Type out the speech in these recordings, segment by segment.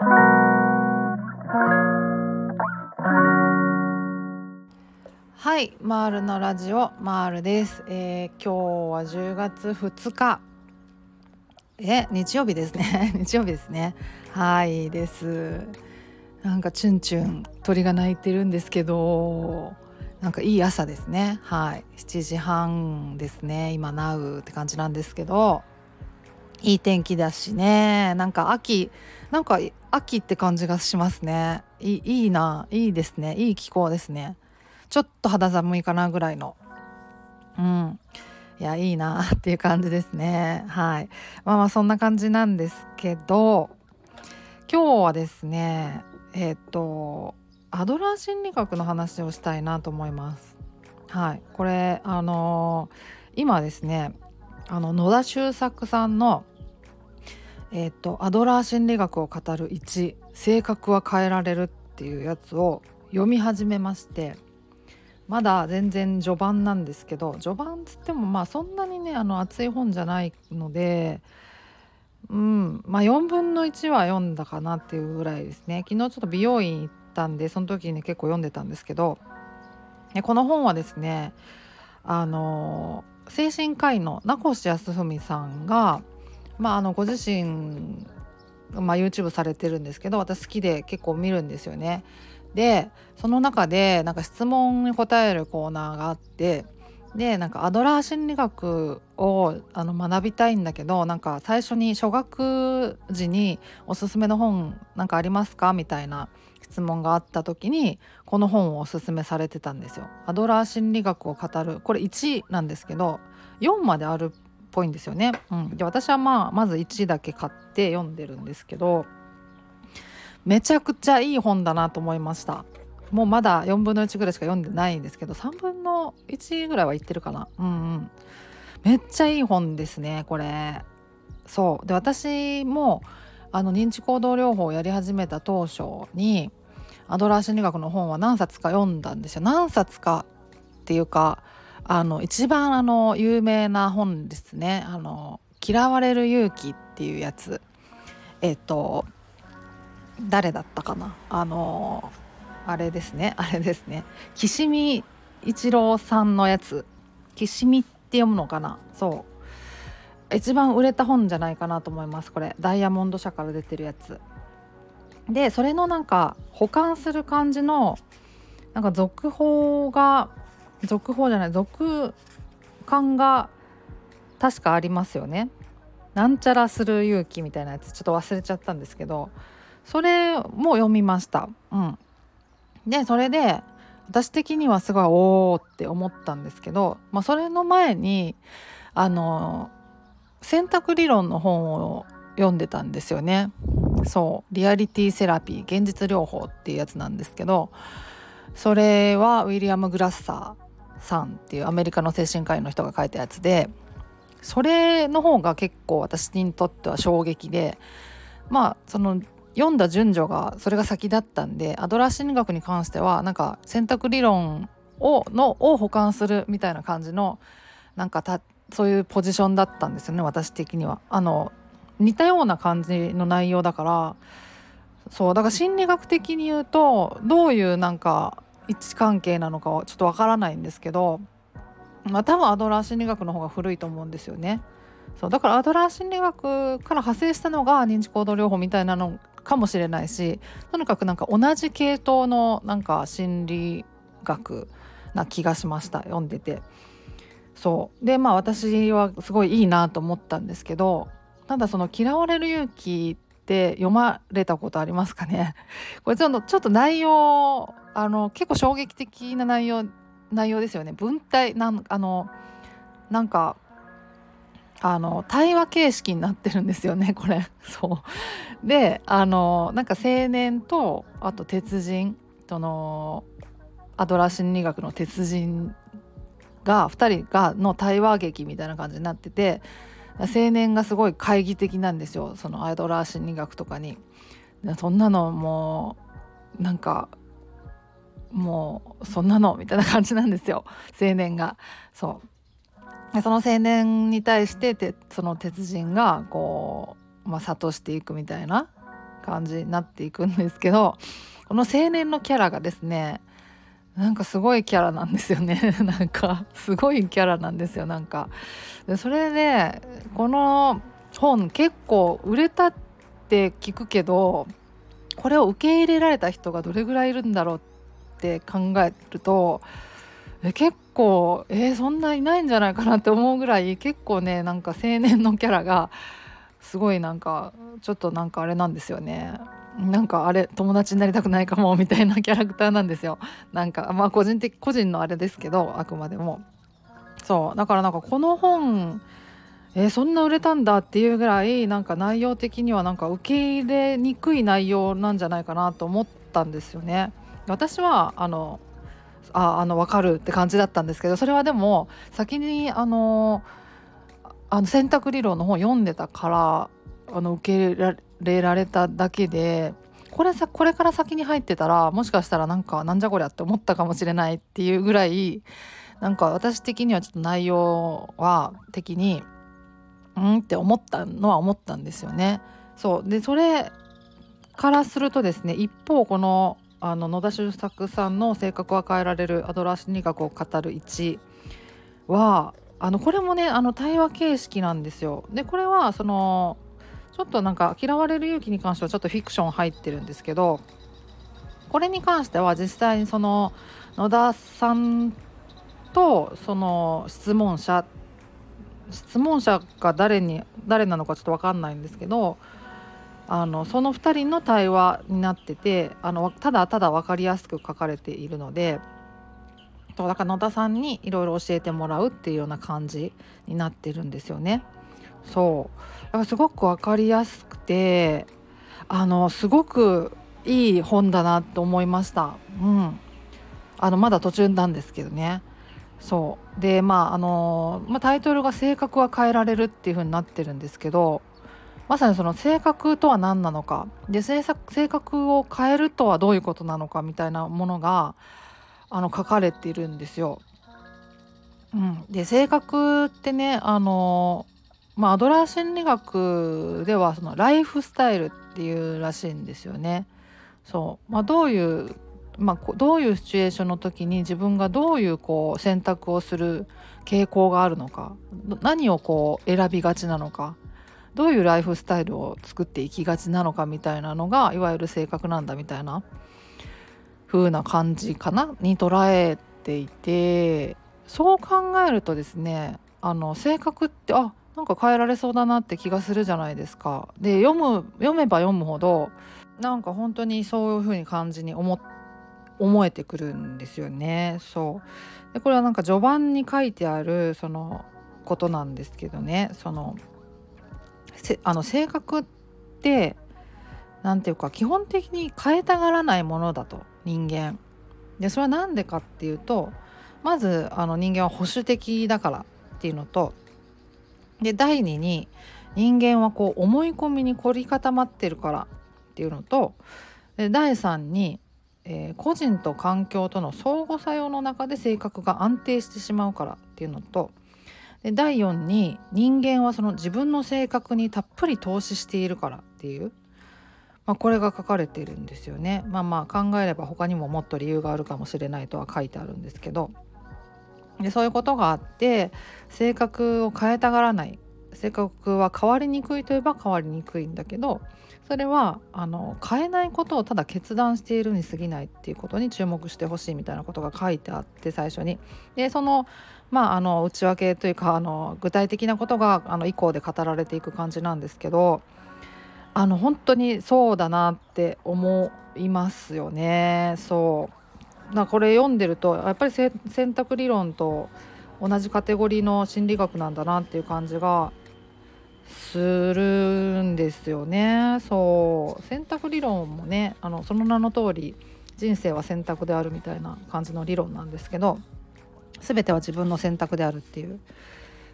はい、マールのラジオマールです、えー、今日は10月2日。え日曜日ですね。日曜日ですね。はいです。なんかチュンチュン鳥が鳴いてるんですけどなんかいい朝ですね。はい。7時半ですね。今ナウって感じなんですけど。いい天気だしね。なんか秋なんか秋って感じがしますね。いいいな。いいですね。いい気候ですね。ちょっと肌寒いかなぐらいの。うん。いやいいな。っていう感じですね。はい。まあまあそんな感じなんですけど今日はですねえっ、とアドラー心理学の話をしたいなと思います。はい。これあのー、今ですねあの野田周作さんのえっ、とアドラー心理学を語る1性格は変えられるっていうやつを読み始めましてまだ全然序盤なんですけど序盤つってもまあそんなにねあの熱い本じゃないのでうんまあ4分の1は読んだかなっていうぐらいですね。昨日ちょっと美容院行ったんでその時にね結構読んでたんですけどこの本はですねあの精神科医の名越康文さんが、まあ、あのご自身、まあ、YouTube されてるんですけど私好きで結構見るんですよね。でその中でなんか質問に答えるコーナーがあってでなんかアドラー心理学をあの学びたいんだけどなんか最初に初学時におすすめの本なんかありますか？みたいな質問があった時にこの本をおすすめされてたんですよ。アドラー心理学を語るこれ1なんですけど4まであるぽいんですよね。うん、で私はまあまず1だけ買って読んでるんですけどめちゃくちゃいい本だなと思いました。もうまだ4分の1ぐらいしか読んでないんですけど3分の1ぐらいは言ってるかな。うんうん。めっちゃいい本ですねこれ。そう。で私もあの認知行動療法をやり始めた当初にアドラー心理学の本は何冊か読んだんですよ。何冊かっていうかあの一番あの有名な本ですね。あの嫌われる勇気っていうやつ。えっと誰だったかな。あのあれですね。あれですね。岸見一郎さんのやつ。岸見って読むのかな。そう。一番売れた本じゃないかなと思いますこれ。ダイヤモンド社から出てるやつ。でそれのなんか保管する感じのなんか続報が続報じゃない続感が確かありますよねなんちゃらする勇気みたいなやつちょっと忘れちゃったんですけどそれも読みました。うん、でそれで私的にはすごいおおって思ったんですけど、まあ、それの前にあの選択理論の本を読んでたんですよね。そうリアリティセラピー現実療法っていうやつなんですけどそれはウィリアム・グラッサーさんっていうアメリカの精神科医の人が書いたやつでそれの方が結構私にとっては衝撃でまあその読んだ順序がそれが先だったんでアドラー心理学に関してはなんか選択理論をのを補完するみたいな感じのなんかたそういうポジションだったんですよね私的には。あの似たような感じの内容だからそうだから心理学的に言うとどういうなんか位置関係なのかはちょっとわからないんですけど、まあ、多分アドラー心理学の方が古いと思うんですよね。そうだからアドラー心理学から派生したのが認知行動療法みたいなのかもしれないしとにかくなんか同じ系統のなんか心理学な気がしました読んでて。そうでまあ私はすごいいいなと思ったんですけどただその「嫌われる勇気」って読まれたことありますかね。これちょっとちょっと内容あの結構衝撃的な内容内容ですよね。文体なんあのなんかあの対話形式になってるんですよね これ。そう。であのなんか青年とあと鉄人そのアドラー心理学の鉄人が2人がの対話劇みたいな感じになってて青年がすごい懐疑的なんですよそのアドラー心理学とかに。そんなのもうなんかもうそんなのみたいな感じなんですよ青年が。そうその青年に対しててその鉄人がこう、まあ、諭していくみたいな感じになっていくんですけどこの青年のキャラがですねなんかすごいキャラなんですよね。なんかすごいキャラなんですよなんか。でそれでこの本結構売れたって聞くけどこれを受け入れられた人がどれぐらいいるんだろうって考えるとえ結構えー、そんないないんじゃないかなって思うぐらい結構ねなんか青年のキャラがすごいなんかちょっとなんかあれなんですよね。なんかあれ友達になりたくないかもみたいなキャラクターなんですよ。なんかまあ個人的個人のあれですけどあくまでも。そう。だからなんかこの本えー、そんな売れたんだっていうぐらいなんか内容的にはなんか受け入れにくい内容なんじゃないかなと思ったんですよね。私はあのああの分かるって感じだったんですけどそれはでも先にあのあの選択理論の本読んでたからあの受け入れられただけでこれさこれから先に入ってたらもしかしたらなんかなんじゃこりゃって思ったかもしれないっていうぐらいなんか私的にはちょっと内容は的にうんって思ったのは思ったんですよね。そうでそれからするとですね一方このあの野田周作さんの性格は変えられるアドラー心理学を語る1はあのこれもねあの対話形式なんですよ。でこれはそのちょっとなんか嫌われる勇気に関してはちょっとフィクション入ってるんですけどこれに関しては実際にその野田さんとその質問者質問者が誰に誰なのかちょっと分かんないんですけどあのその2人の対話になっててあのただただ分かりやすく書かれているのでだから野田さんにいろいろ教えてもらうっていうような感じになってるんですよね。そうだからすごく分かりやすくてあのすごくいい本だなと思いました。うん、あのまだ途中なんですけどね。そうでまああの、まあ、タイトルが「性格は変えられる」っていう風になってるんですけどまさにその性格とは何なのかで性格を変えるとはどういうことなのかみたいなものがあの書かれているんですよ。うん、で性格ってねあの、まあ、アドラー心理学ではそのライフスタイルっていうらしいんですよね。そうまあ、どういうまあ、どういうシチュエーションの時に自分がどういうこう選択をする傾向があるのか何をこう選びがちなのかどういうライフスタイルを作っていきがちなのかみたいなのがいわゆる性格なんだみたいな風な感じかなに捉えていてそう考えるとですねあの性格ってあなんか変えられそうだなって気がするじゃないですか。で読む読めば読むほどなんか本当にそういう風に感じに思思えてくるんですよね。そうでこれはなんか序盤に書いてあるそのことなんですけどねそのあの性格って何ていうか基本的に変えたがらないものだと人間。でそれは何でかっていうとまずあの人間は保守的だからっていうのとで第2に人間はこう思い込みに凝り固まってるからっていうのとで第3にえー、個人と環境との相互作用の中で性格が安定してしまうからっていうのとで第4に人間はその自分の性格にたっぷり投資しているからっていう、まあ、これが書かれているんですよね。まあまあ考えれば他にももっと理由があるかもしれないとは書いてあるんですけどでそういうことがあって性格を変えたがらない性格は変わりにくいといえば変わりにくいんだけどそれはあの変えないことをただ決断しているに過ぎないっていうことに注目してほしいみたいなことが書いてあって最初に。でそのまあ、あの内訳というかあの具体的なことがあの以降で語られていく感じなんですけどあの本当にそうだなって思いますよね。そうだこれ読んでるとやっぱり選択理論と同じカテゴリーの心理学なんだなっていう感じがするんですよね。そう。選択理論もねあのその名の通り人生は選択であるみたいな感じの理論なんですけど全ては自分の選択であるっていう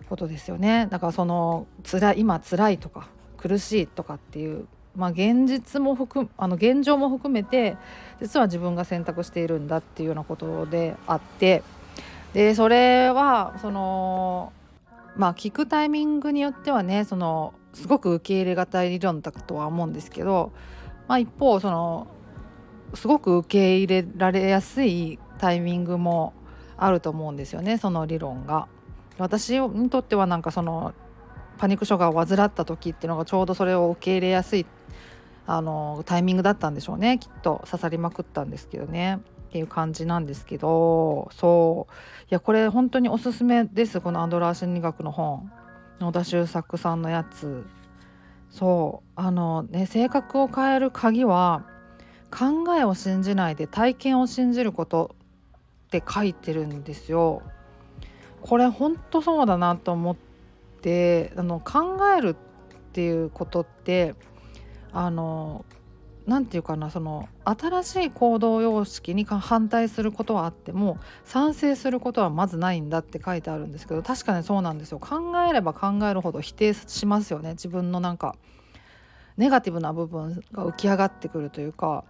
ことですよね。だからその辛い今辛いとか苦しいとかっていうまあ現実も含あの現状も含めて実は自分が選択しているんだっていうようなことであってでそれはそのまあ聞くタイミングによってはねそのすごく受け入れがたい理論だとは思うんですけどまあ、一方そのすごく受け入れられやすいタイミングもあると思うんですよねその理論が。私にとってはなんかそのパニック障害を患った時っていうのがちょうどそれを受け入れやすいあのタイミングだったんでしょうね。きっと刺さりまくったんですけどね。っていう感じなんですけど。そう。いやこれ本当におすすめです。このアンドラー心理学の本。野田修作さんのやつ。そう。あのね性格を変える鍵は考えを信じないで体験を信じることって書いてるんですよ。これ本当そうだなと思ってあの考えるっていうことってあの何て言うかなその新しい行動様式に反対することはあっても賛成することはまずないんだって書いてあるんですけど確かにそうなんですよ。考えれば考えるほど否定しますよね。自分のなんかネガティブな部分が浮き上がってくるというか。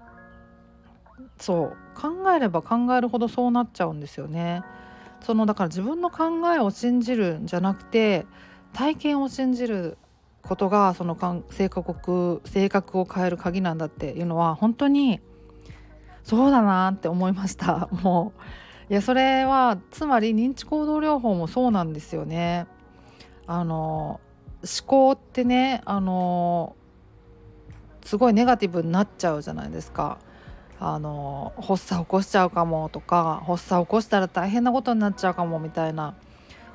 そう。考えれば考えるほどそうなっちゃうんですよね。そのだから自分の考えを信じるんじゃなくて体験を信じることがその性格性格を変える鍵なんだっていうのは本当にそうだなって思いました。もう。いやそれはつまり認知行動療法もそうなんですよね。あの思考ってねあのすごいネガティブになっちゃうじゃないですか。あの発作起こしちゃうかもとか発作起こしたら大変なことになっちゃうかもみたいな。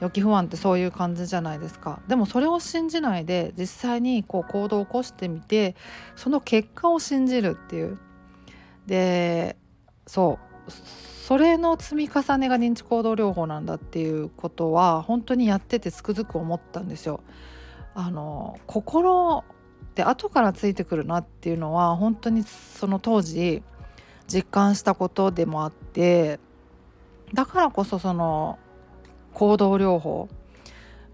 予期不安ってそういう感じじゃないですか。でもそれを信じないで実際にこう行動を起こしてみてその結果を信じるっていう。でそう。それの積み重ねが認知行動療法なんだっていうことは本当にやっててつくづく思ったんですよ。あの心って後からついてくるなっていうのは本当にその当時実感したことでもあってだからこそその行動療法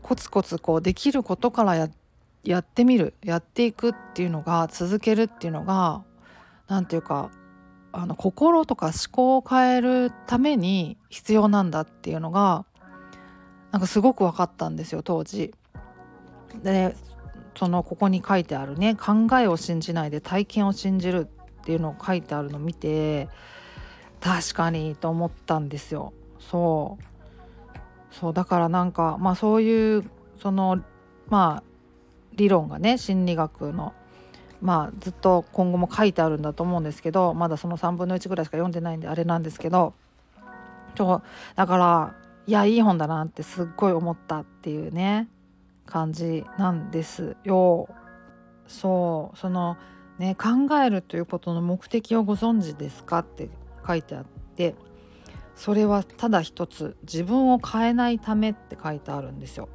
コツコツこうできることからややってみるやっていくっていうのが続けるっていうのが何て言うかあの心とか思考を変えるために必要なんだっていうのがなんかすごく分かったんですよ当時。でそのここに書いてあるね考えを信じないで体験を信じるっていうのを書いてあるのを見て確かにと思ったんですよ。そうそうだからなんかまあそういうそのまあ理論がね心理学のまあずっと今後も書いてあるんだと思うんですけどまだその3分の1ぐらいしか読んでないんであれなんですけどそうだからいやいい本だなってすっごい思ったっていうね感じなんですよ。そうそのね考えるということの目的をご存知ですかって書いてあってそれはただ一つ自分を変えないためって書いてあるんですよ。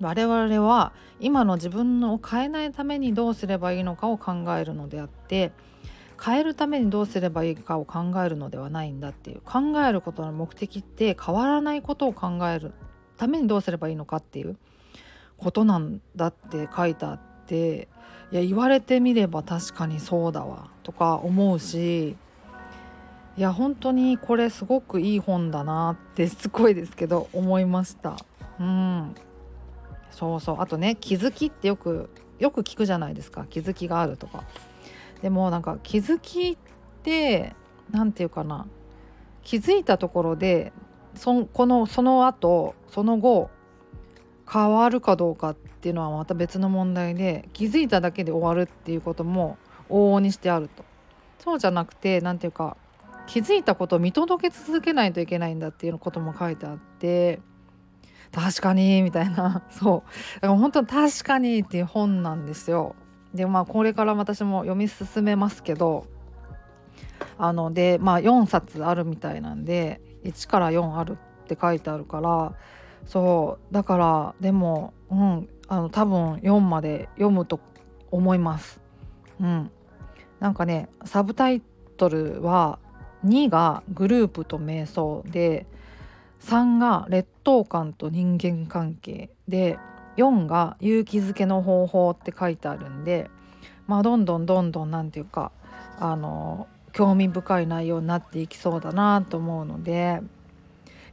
我々は今の自分を変えないためにどうすればいいのかを考えるのであって変えるためにどうすればいいかを考えるのではないんだっていう考えることの目的って変わらないことを考えるためにどうすればいいのかっていうことなんだって書いてあっていや言われてみれば確かにそうだわとか思うしいや本当にこれすごくいい本だなってすごいですけど思いました。うん。そうそう。あとね気づきってよくよく聞くじゃないですか。気づきがあるとか。でもなんか気づきって何て言うかな。気づいたところでそこのその後その後変わるかどうかっていうのはまた別の問題で気づいただけで終わるっていうことも往々にしてあると。そうじゃなくて何て言うか気づいたことを見届け続けないといけないんだっていうことも書いてあって確かにみたいな そうだから本当に確かにっていう本なんですよ。でまあこれから私も読み進めますけどあのでまあ4冊あるみたいなんで1から4あるって書いてあるからそうだからでもうんあの多分4まで読むと思います。うん、なんかねサブタイトルは2がグループと瞑想で3が劣等感と人間関係で4が勇気づけの方法って書いてあるんでまあどんどんどんどん何て言うかあの興味深い内容になっていきそうだなと思うので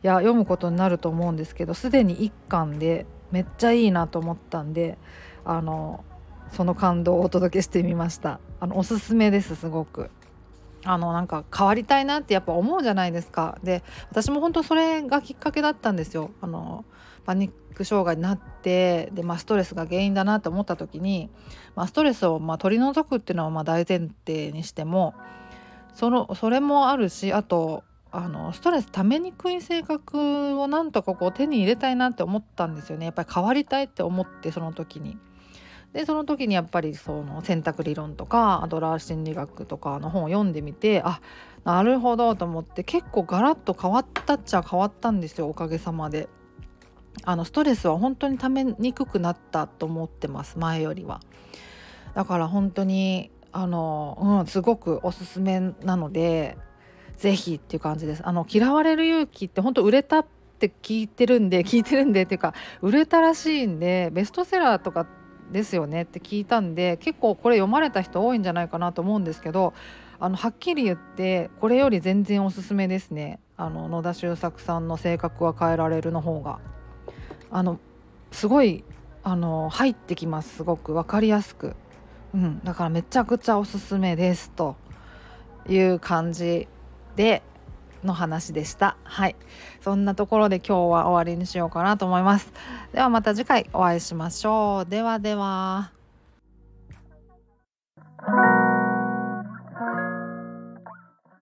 いや読むことになると思うんですけどすでに1巻でめっちゃいいなと思ったんであのその感動をお届けしてみました。あのおすすめですすごく。あのなんか変わりたいなってやっぱ思うじゃないですか。で私も本当それがきっかけだったんですよ。あのパニック障害になってで、まあ、ストレスが原因だなって思った時に、まあ、ストレスをま取り除くっていうのはま大前提にしてもそのそれもあるしあとあのストレスためにくい性格をなんとかこう手に入れたいなって思ったんですよね。やっぱり変わりたいって思ってその時に。でその時にやっぱりその選択理論とかアドラー心理学とかの本を読んでみてあなるほどと思って結構ガラッと変わったっちゃ変わったんですよおかげさまで。あのストレスは本当にためにくくなったと思ってます前よりは。だから本当にあの、うん、すごくおすすめなので是非っていう感じです。あの嫌われる勇気って本当売れたって聞いてるんで聞いてるんでっていうか売れたらしいんでベストセラーとかですよねって聞いたんで結構これ読まれた人多いんじゃないかなと思うんですけどあのはっきり言ってこれより全然おすすめですね。あの野田周作さんの「性格は変えられる」の方が。あのすごいあの入ってきます。すごく。分かりやすく、うん、だからめちゃくちゃおすすめですという感じでの話でした。はい。そんなところで今日は終わりにしようかなと思います。ではまた次回お会いしましょう。ではでは。